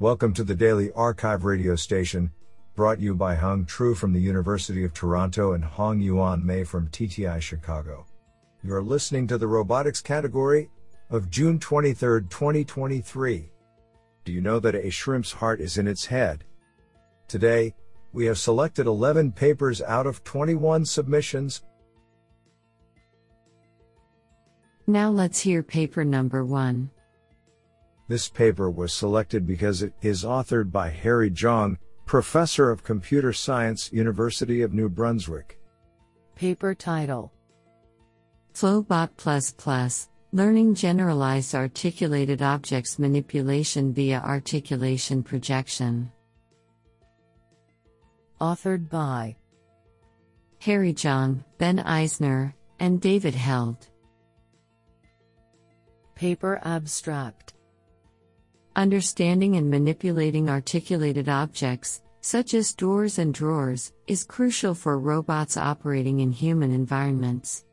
Welcome to the Daily arXiv radio station, brought you by Hung Tru from the University of Toronto and Hong Yuan Mei from TTI Chicago. You are listening to the robotics category of June 23, 2023. Do you know that a shrimp's heart is in its head? Today, we have selected 11 papers out of 21 submissions. Now let's hear paper number one. This paper was selected because it is authored by Harry Zhang, Professor of Computer Science, University of New Brunswick. Paper title Flowbot Learning Generalized Articulated Objects Manipulation via Articulation Projection. Authored by Harry Zhang, Ben Eisner, and David Held. Paper abstract Understanding and manipulating articulated objects, such as doors and drawers, is crucial for robots operating in human environments.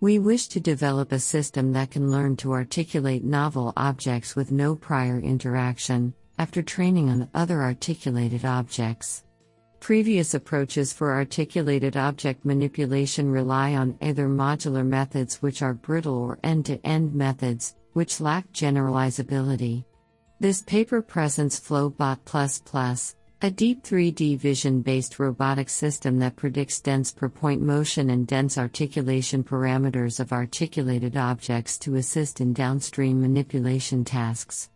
We wish to develop a system that can learn to articulate novel objects with no prior interaction, after training on other articulated objects. Previous approaches for articulated object manipulation rely on either modular methods, which are brittle, or end to end methods, which lack generalizability. This paper presents Flowbot++, a deep 3D vision based robotic system that predicts dense per point motion and dense articulation parameters of articulated objects to assist in downstream manipulation tasks.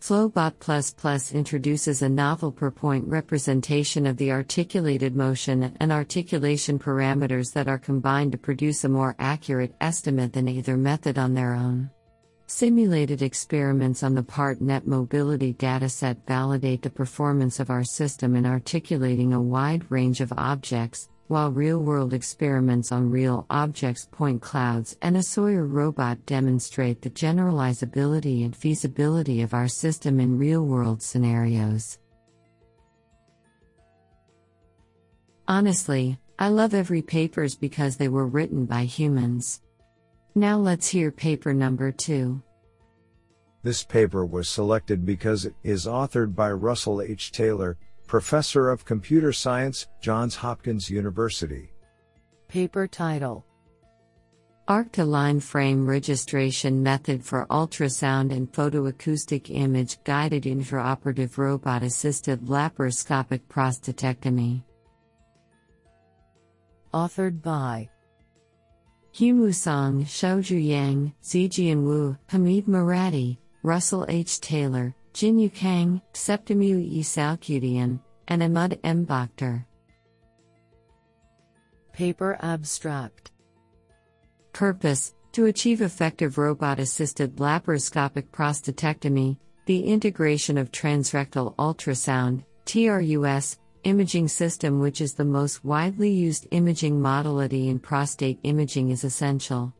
Flowbot introduces a novel per point representation of the articulated motion and articulation parameters that are combined to produce a more accurate estimate than either method on their own. Simulated experiments on the PartNet mobility dataset validate the performance of our system in articulating a wide range of objects, while real world experiments on real objects, point clouds, and a Sawyer robot demonstrate the generalizability and feasibility of our system in real world scenarios. Honestly, I love every papers because they were written by humans. Now let's hear paper number two. This paper was selected because it is authored by Russell H. Taylor, Professor of Computer Science, Johns Hopkins University. Paper title Arc to line frame registration method for ultrasound and photoacoustic image guided intraoperative robot assisted laparoscopic prostatectomy. Authored by Humu Song, Xiaoju Yang, Zijian Wu, Hamid Moradi, Russell H. Taylor, Jin U. Kang, Septimu E. Salkudian, and Emad M. Boctor. Paper abstract Purpose To achieve effective robot assisted laparoscopic prostatectomy, the integration of transrectal ultrasound, TRUS, imaging system, which is the most widely used imaging modality in prostate imaging, is essential.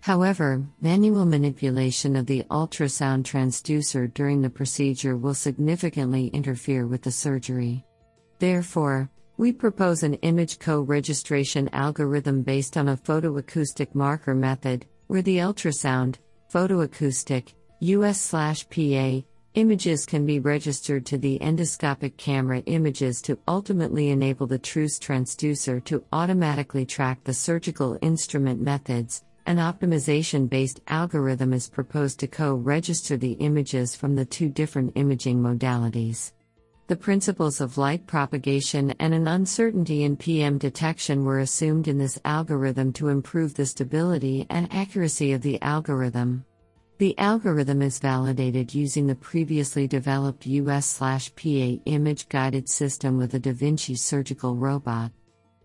However, manual manipulation of the ultrasound transducer during the procedure will significantly interfere with the surgery. Therefore, we propose an image co registration algorithm based on a photoacoustic marker method, where the ultrasound, photoacoustic, US PA, Images can be registered to the endoscopic camera images to ultimately enable the TRUS transducer to automatically track the surgical instrument methods. An optimization based algorithm is proposed to co register the images from the two different imaging modalities. The principles of light propagation and an uncertainty in PM detection were assumed in this algorithm to improve the stability and accuracy of the algorithm. The algorithm is validated using the previously developed US/PA image guided system with a DaVinci surgical robot.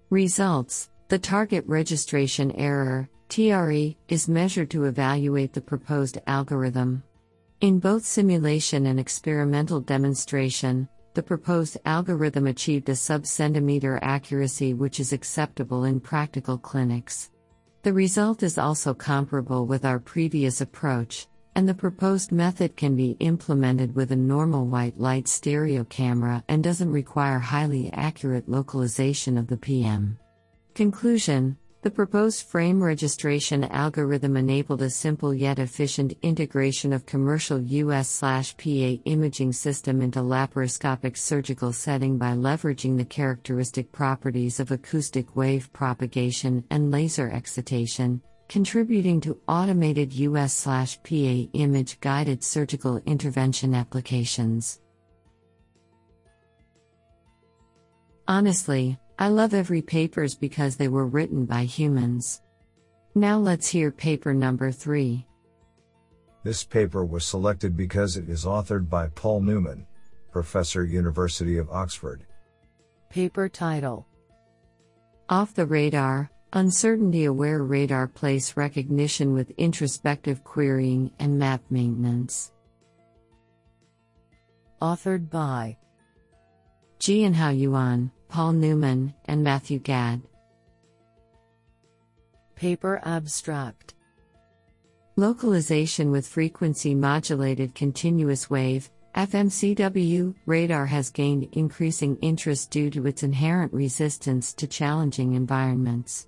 Results: The target registration error (TRE) is measured to evaluate the proposed algorithm. In both simulation and experimental demonstration, the proposed algorithm achieved a sub-centimeter accuracy which is acceptable in practical clinics. The result is also comparable with our previous approach, and the proposed method can be implemented with a normal white light stereo camera and doesn't require highly accurate localization of the PM. Conclusion The proposed frame registration algorithm enabled a simple yet efficient integration of commercial US/PA imaging system into laparoscopic surgical setting by leveraging the characteristic properties of acoustic wave propagation and laser excitation, contributing to automated US/PA image guided surgical intervention applications. Honestly, I love every papers because they were written by humans. Now let's hear paper number 3. This paper was selected because it is authored by Paul Newman, Professor University of Oxford. Paper title Off the radar, uncertainty aware radar place recognition with introspective querying and map maintenance. Authored by Jianhao Yuan, Paul Newman, and Matthew Gadd. Paper abstract Localization with frequency modulated continuous wave FMCW radar has gained increasing interest due to its inherent resistance to challenging environments.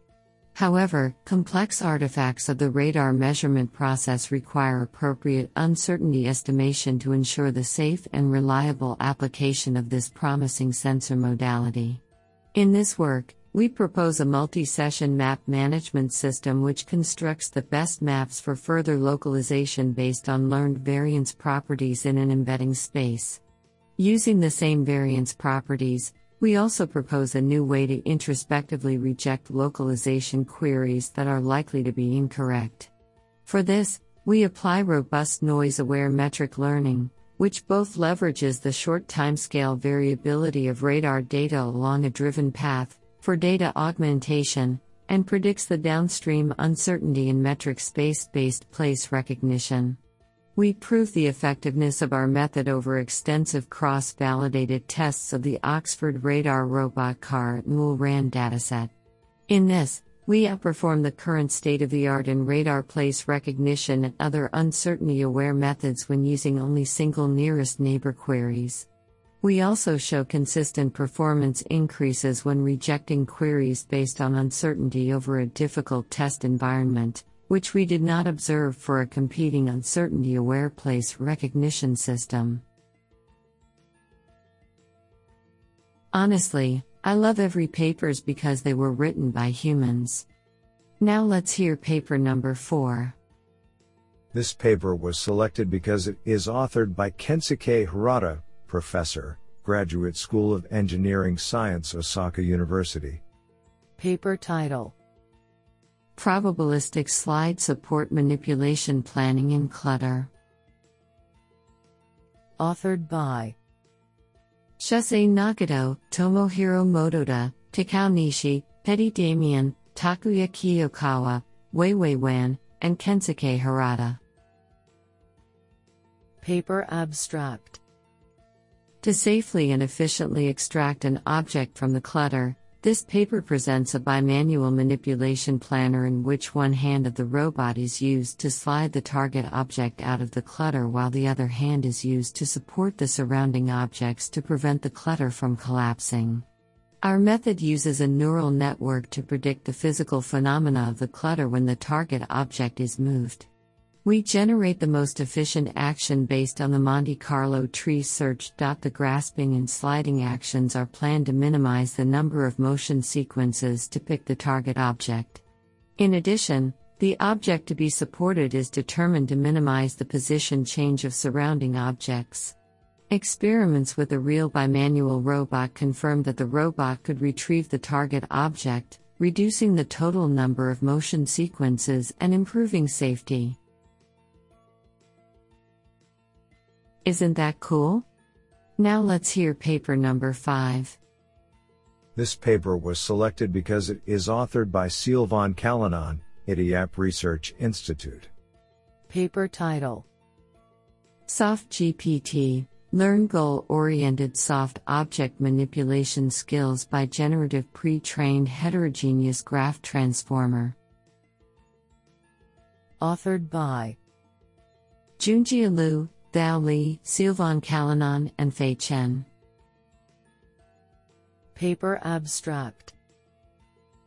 However, complex artifacts of the radar measurement process require appropriate uncertainty estimation to ensure the safe and reliable application of this promising sensor modality. In this work, we propose a multi session map management system which constructs the best maps for further localization based on learned variance properties in an embedding space. Using the same variance properties, we also propose a new way to introspectively reject localization queries that are likely to be incorrect. For this, we apply robust noise aware metric learning, which both leverages the short timescale variability of radar data along a driven path for data augmentation and predicts the downstream uncertainty in metric space based place recognition. We prove the effectiveness of our method over extensive cross validated tests of the Oxford Radar Robot Car MulRan dataset. In this, we outperform the current state of the art in radar place recognition and other uncertainty aware methods when using only single nearest neighbor queries. We also show consistent performance increases when rejecting queries based on uncertainty over a difficult test environment, which we did not observe for a competing uncertainty aware place recognition system. Honestly, I love every papers because they were written by humans. Now let's hear paper number 4. This paper was selected because it is authored by Kensuke Harada, Professor, Graduate School of Engineering Science, Osaka University. Paper title Probabilistic slide support manipulation planning in clutter. Authored by Shusei Nagato, Tomohiro Motoda, Takao Nishi, Petit Damien, Takuya Kiyokawa, Weiwei Wan, and Kensuke Harada. Paper abstract To safely and efficiently extract an object from the clutter, this paper presents a bimanual manipulation planner in which one hand of the robot is used to slide the target object out of the clutter while the other hand is used to support the surrounding objects to prevent the clutter from collapsing. Our method uses a neural network to predict the physical phenomena of the clutter when the target object is moved. We generate the most efficient action based on the Monte Carlo tree search. The grasping and sliding actions are planned to minimize the number of motion sequences to pick the target object. In addition, the object to be supported is determined to minimize the position change of surrounding objects. Experiments with a real bimanual robot confirmed that the robot could retrieve the target object, reducing the total number of motion sequences and improving safety. Isn't that cool? Now let's hear paper number 5. This paper was selected because it is authored by Sylvain Calinon, Idiap Research Institute. Paper title Soft GPT Learn goal oriented soft object manipulation skills by generative pre trained heterogeneous graph transformer. Authored by Junjie Liu, Thao Li, Sylvain Calinon, and Fei Chen. Paper abstract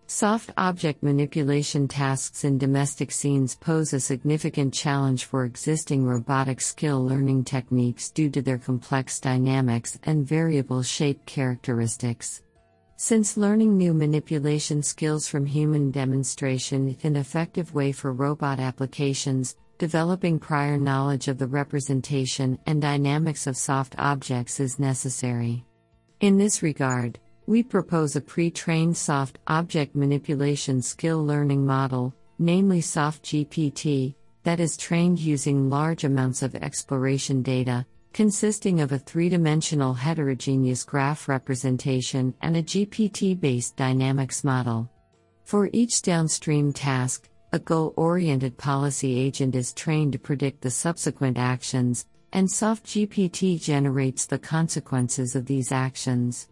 Soft object manipulation tasks in domestic scenes pose a significant challenge for existing robotic skill learning techniques due to their complex dynamics and variable shape characteristics. Since learning new manipulation skills from human demonstration is an effective way for robot applications, developing prior knowledge of the representation and dynamics of soft objects is necessary. In this regard, we propose a pre trained soft object manipulation skill learning model, namely SoftGPT, that is trained using large amounts of exploration data, consisting of a three dimensional heterogeneous graph representation and a GPT based dynamics model. For each downstream task, a goal oriented policy agent is trained to predict the subsequent actions, and SoftGPT generates the consequences of these actions.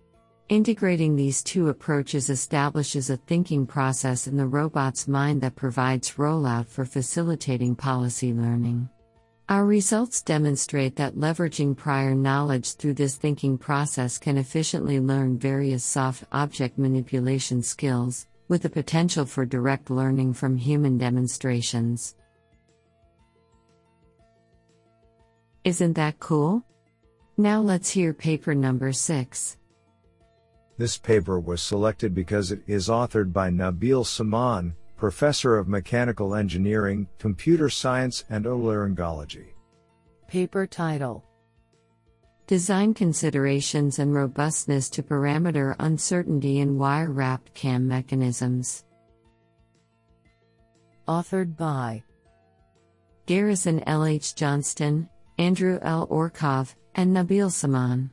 Integrating these two approaches establishes a thinking process in the robot's mind that provides rollout for facilitating policy learning. Our results demonstrate that leveraging prior knowledge through this thinking process can efficiently learn various soft object manipulation skills, with the potential for direct learning from human demonstrations. Isn't that cool? Now let's hear paper number 6. This paper was selected because it is authored by Nabil Simaan, Professor of Mechanical Engineering, Computer Science and Otolaryngology. Paper title Design Considerations and Robustness to Parameter Uncertainty in Wire Wrapped CAM Mechanisms. Authored by Garrison L. H. Johnston, Andrew L. Orekhov, and Nabil Simaan.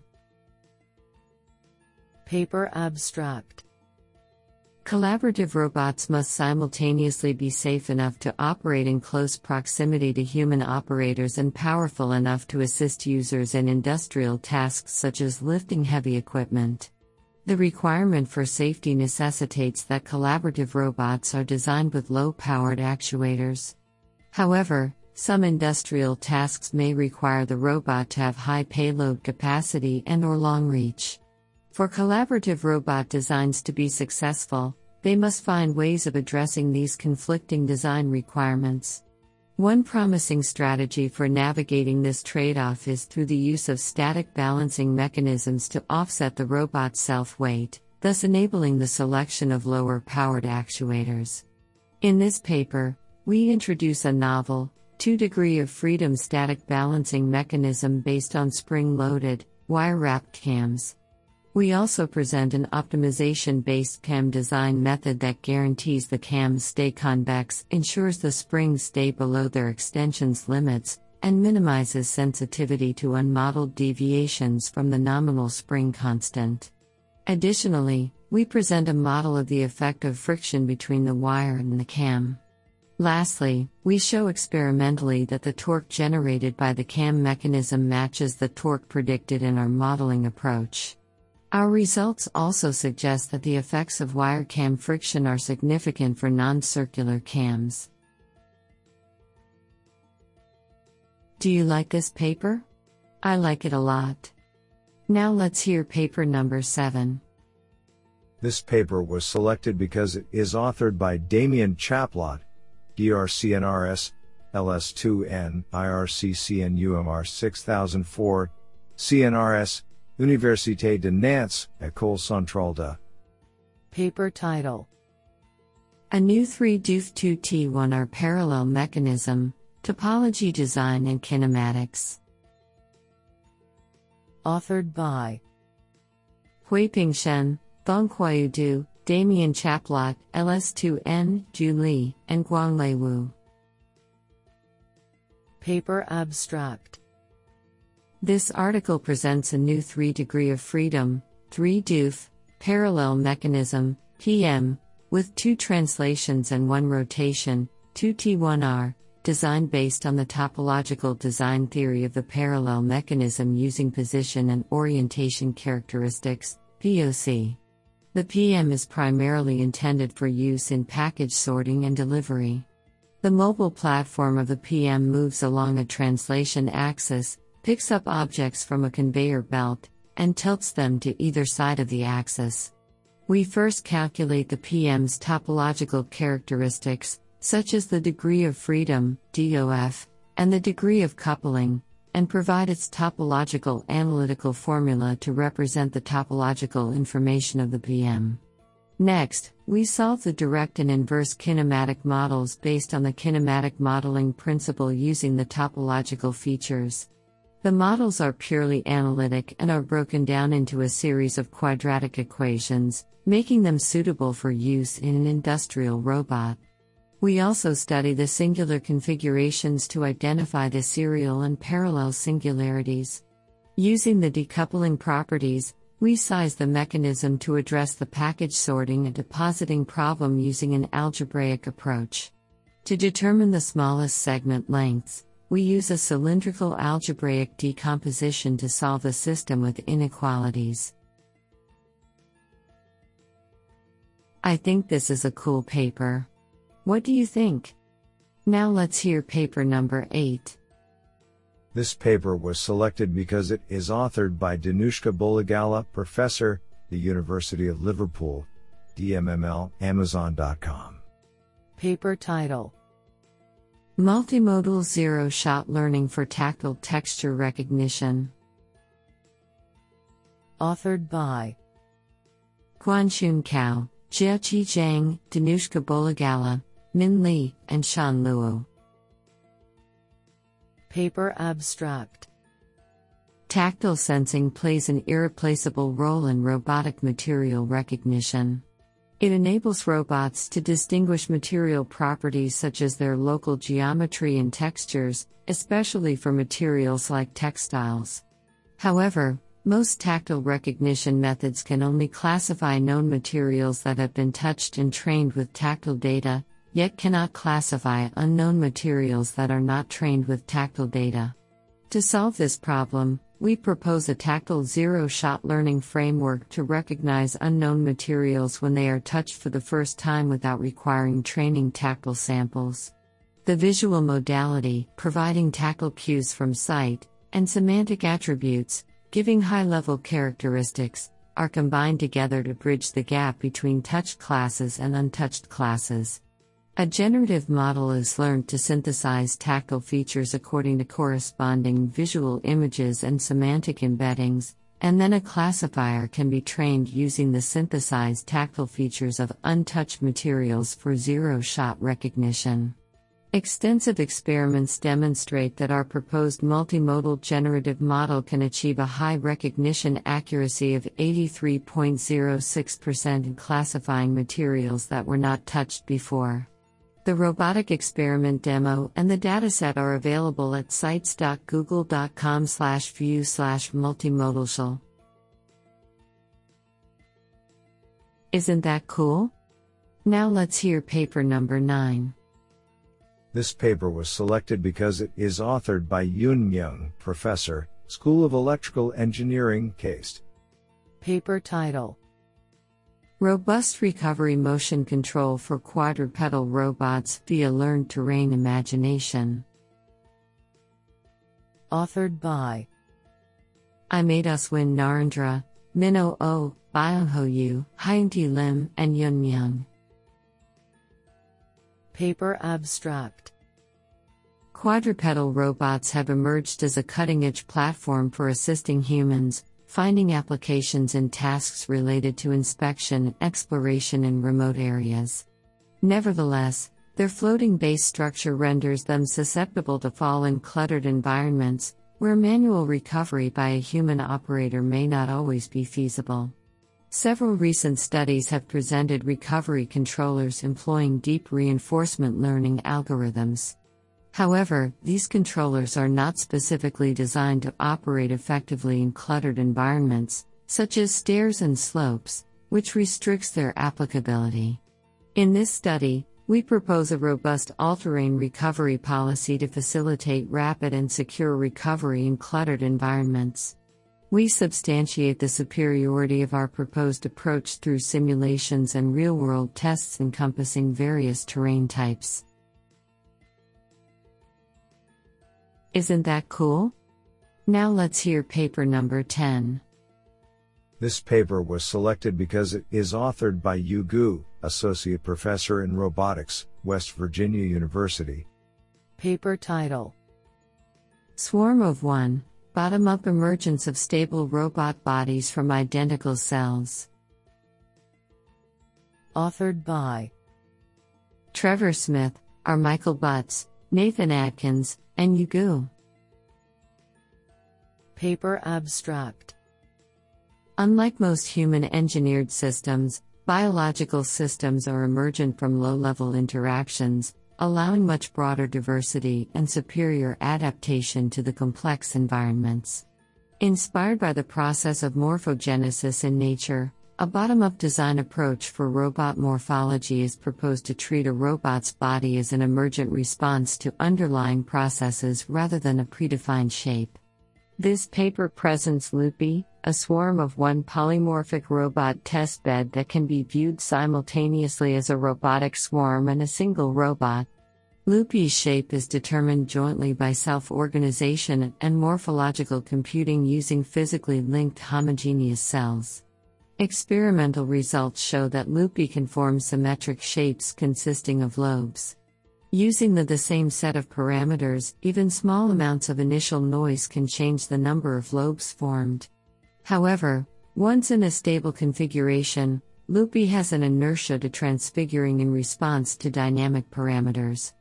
Paper Abstract Collaborative robots must simultaneously be safe enough to operate in close proximity to human operators and powerful enough to assist users in industrial tasks such as lifting heavy equipment. The requirement for safety necessitates that collaborative robots are designed with low powered actuators. However, some industrial tasks may require the robot to have high payload capacity and or long reach. For collaborative robot designs to be successful, they must find ways of addressing these conflicting design requirements. One promising strategy for navigating this trade off is through the use of static balancing mechanisms to offset the robot's self weight, thus enabling the selection of lower powered actuators. In this paper, we introduce a novel, 2 degree of freedom static balancing mechanism based on spring loaded, wire wrapped cams. We also present an optimization based cam design method that guarantees the cams stay convex, ensures the springs stay below their extension's limits, and minimizes sensitivity to unmodeled deviations from the nominal spring constant. Additionally, we present a model of the effect of friction between the wire and the cam. Lastly, we show experimentally that the torque generated by the cam mechanism matches the torque predicted in our modeling approach. Our results also suggest that the effects of wire cam friction are significant for non circular cams. Do you like this paper? I like it a lot. Now let's hear paper number 7. This paper was selected because it is authored by Damien Chablat, DRCNRS, LS2N, IRCCN UMR 6004, CNRS, Université de Nantes, École Centrale de. Paper title A new 3 DOOF 2T1R parallel mechanism, topology design and kinematics. Authored by Huiping Shen, Thonghuayu Du, Damien Chablat, LS2N, Ju Li, and Guanglei Wu. Paper Abstract This article presents a new 3 degree of freedom, 3 DOOF, parallel mechanism, PM, with two translations and one rotation, 2T1R, designed based on the topological design theory of the parallel mechanism using position and orientation characteristics, POC. The PM is primarily intended for use in package sorting and delivery. The mobile platform of the PM moves along a translation axis, picks up objects from a conveyor belt, and tilts them to either side of the axis. We first calculate the PM's topological characteristics, such as the degree of freedom, DOF, and the degree of coupling, and provide its topological analytical formula to represent the topological information of the PM. Next, we solve the direct and inverse kinematic models based on the kinematic modeling principle using the topological features. The models are purely analytic and are broken down into a series of quadratic equations, making them suitable for use in an industrial robot. We also study the singular configurations to identify the serial and parallel singularities. Using the decoupling properties, we size the mechanism to address the package sorting and depositing problem using an algebraic approach. To determine the smallest segment lengths, we use a cylindrical algebraic decomposition to solve a system with inequalities. I think this is a cool paper. What do you think? Now let's hear paper number 8. This paper was selected because it is authored by Danushka Bollegala, professor, the University of Liverpool, DMML, Amazon.com. Paper title Multimodal Zero Shot Learning for Tactile Texture Recognition. Authored by Guanqun Cao, Jiaqi Zhang, Danushka Bollegala, Min Li, and Shan Luo. Paper Abstract Tactile sensing plays an irreplaceable role in robotic material recognition. It enables robots to distinguish material properties such as their local geometry and textures, especially for materials like textiles. However, most tactile recognition methods can only classify known materials that have been touched and trained with tactile data, yet cannot classify unknown materials that are not trained with tactile data. To solve this problem, we propose a tactile zero shot learning framework to recognize unknown materials when they are touched for the first time without requiring training tactile samples. The visual modality, providing tactile cues from sight, and semantic attributes, giving high level characteristics, are combined together to bridge the gap between touched classes and untouched classes. A generative model is learned to synthesize tactile features according to corresponding visual images and semantic embeddings, and then a classifier can be trained using the synthesized tactile features of untouched materials for zero shot recognition. Extensive experiments demonstrate that our proposed multimodal generative model can achieve a high recognition accuracy of 83.06% in classifying materials that were not touched before. The robotic experiment demo and the dataset are available at sites.google.com slash view slash multimodal. Isn't that cool? Now let's hear paper number 9. This paper was selected because it is authored by Hyun Myung, professor, School of Electrical Engineering, KAIST. Paper title Robust recovery motion control for quadrupedal robots via learned terrain imagination. Authored by I Made Aswin Nahrendra, Minho O, Byungho Yu, Hyungtae Lim, and Hyun Myung. Paper Abstract Quadrupedal robots have emerged as a cutting edge platform for assisting humans, finding applications in tasks related to inspection exploration in remote areas. Nevertheless, their floating base structure renders them susceptible to fall in cluttered environments, where manual recovery by a human operator may not always be feasible. Several recent studies have presented recovery controllers employing deep reinforcement learning algorithms. However, these controllers are not specifically designed to operate effectively in cluttered environments, such as stairs and slopes, which restricts their applicability. In this study, we propose a robust all terrain recovery policy to facilitate rapid and secure recovery in cluttered environments. We substantiate the superiority of our proposed approach through simulations and real world tests encompassing various terrain types. Isn't that cool? Now let's hear paper number 10. This paper was selected because it is authored by Yu Gu, Associate Professor in Robotics, West Virginia University. Paper title Swarm of One Bottom up emergence of stable robot bodies from identical cells. Authored by Trevor Smith, R. Michael Butts, Nathan Atkins, and Yu Gu. Paper abstract Unlike most human engineered systems, biological systems are emergent from low level interactions, allowing much broader diversity and superior adaptation to the complex environments. Inspired by the process of morphogenesis in nature, a bottom up design approach for robot morphology is proposed to treat a robot's body as an emergent response to underlying processes rather than a predefined shape. This paper presents Loopy, a swarm of one polymorphic robot testbed that can be viewed simultaneously as a robotic swarm and a single robot. Loopy's shape is determined jointly by self organization and morphological computing using physically linked homogeneous cells. Experimental results show that Loopy can form symmetric shapes consisting of lobes. Using the, the same set of parameters, even small amounts of initial noise can change the number of lobes formed. However, once in a stable configuration, Loopy has an inertia to transfiguring in response to dynamic parameters.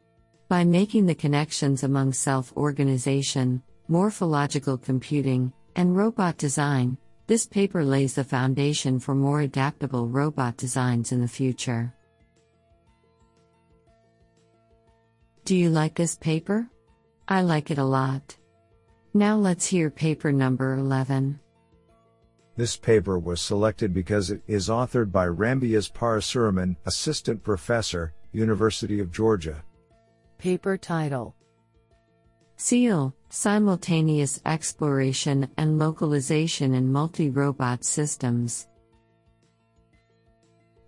By making the connections among self organization, morphological computing, and robot design, this paper lays the foundation for more adaptable robot designs in the future. Do you like this paper? I like it a lot. Now let's hear paper number 11. This paper was selected because it is authored by Ramviyas Parasuraman, Assistant Professor, University of Georgia. Paper title SEAL Simultaneous Exploration and Localization in Multi Robot Systems.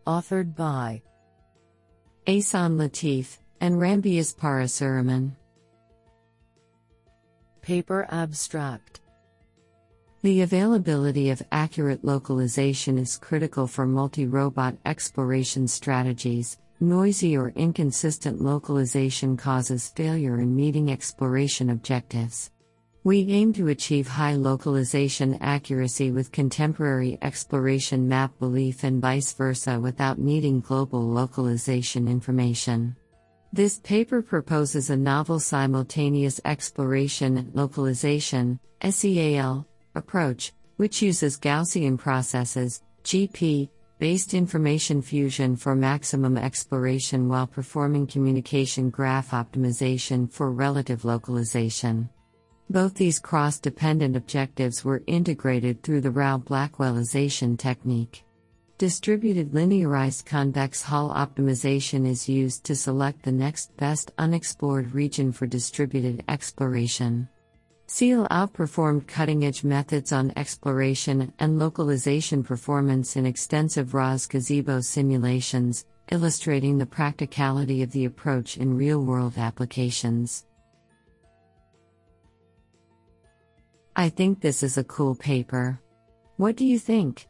Authored by Ehsan Latif, and Ramviyas Parasuraman. Paper abstract The availability of accurate localization is critical for multi robot exploration strategies. Noisy or inconsistent localization causes failure in meeting exploration objectives. We aim to achieve high localization accuracy with contemporary exploration map belief and vice versa without needing global localization information. This paper proposes a novel simultaneous exploration and localization SEAL approach, which uses Gaussian processes GP based information fusion for maximum exploration while performing communication graph optimization for relative localization. Both these cross dependent objectives were integrated through the Rao Blackwellization technique. Distributed linearized convex hull optimization is used to select the next best unexplored region for distributed exploration. SEAL outperformed cutting edge methods on exploration and localization performance in extensive ROS gazebo simulations, illustrating the practicality of the approach in real world applications. I think this is a cool paper. What do you think?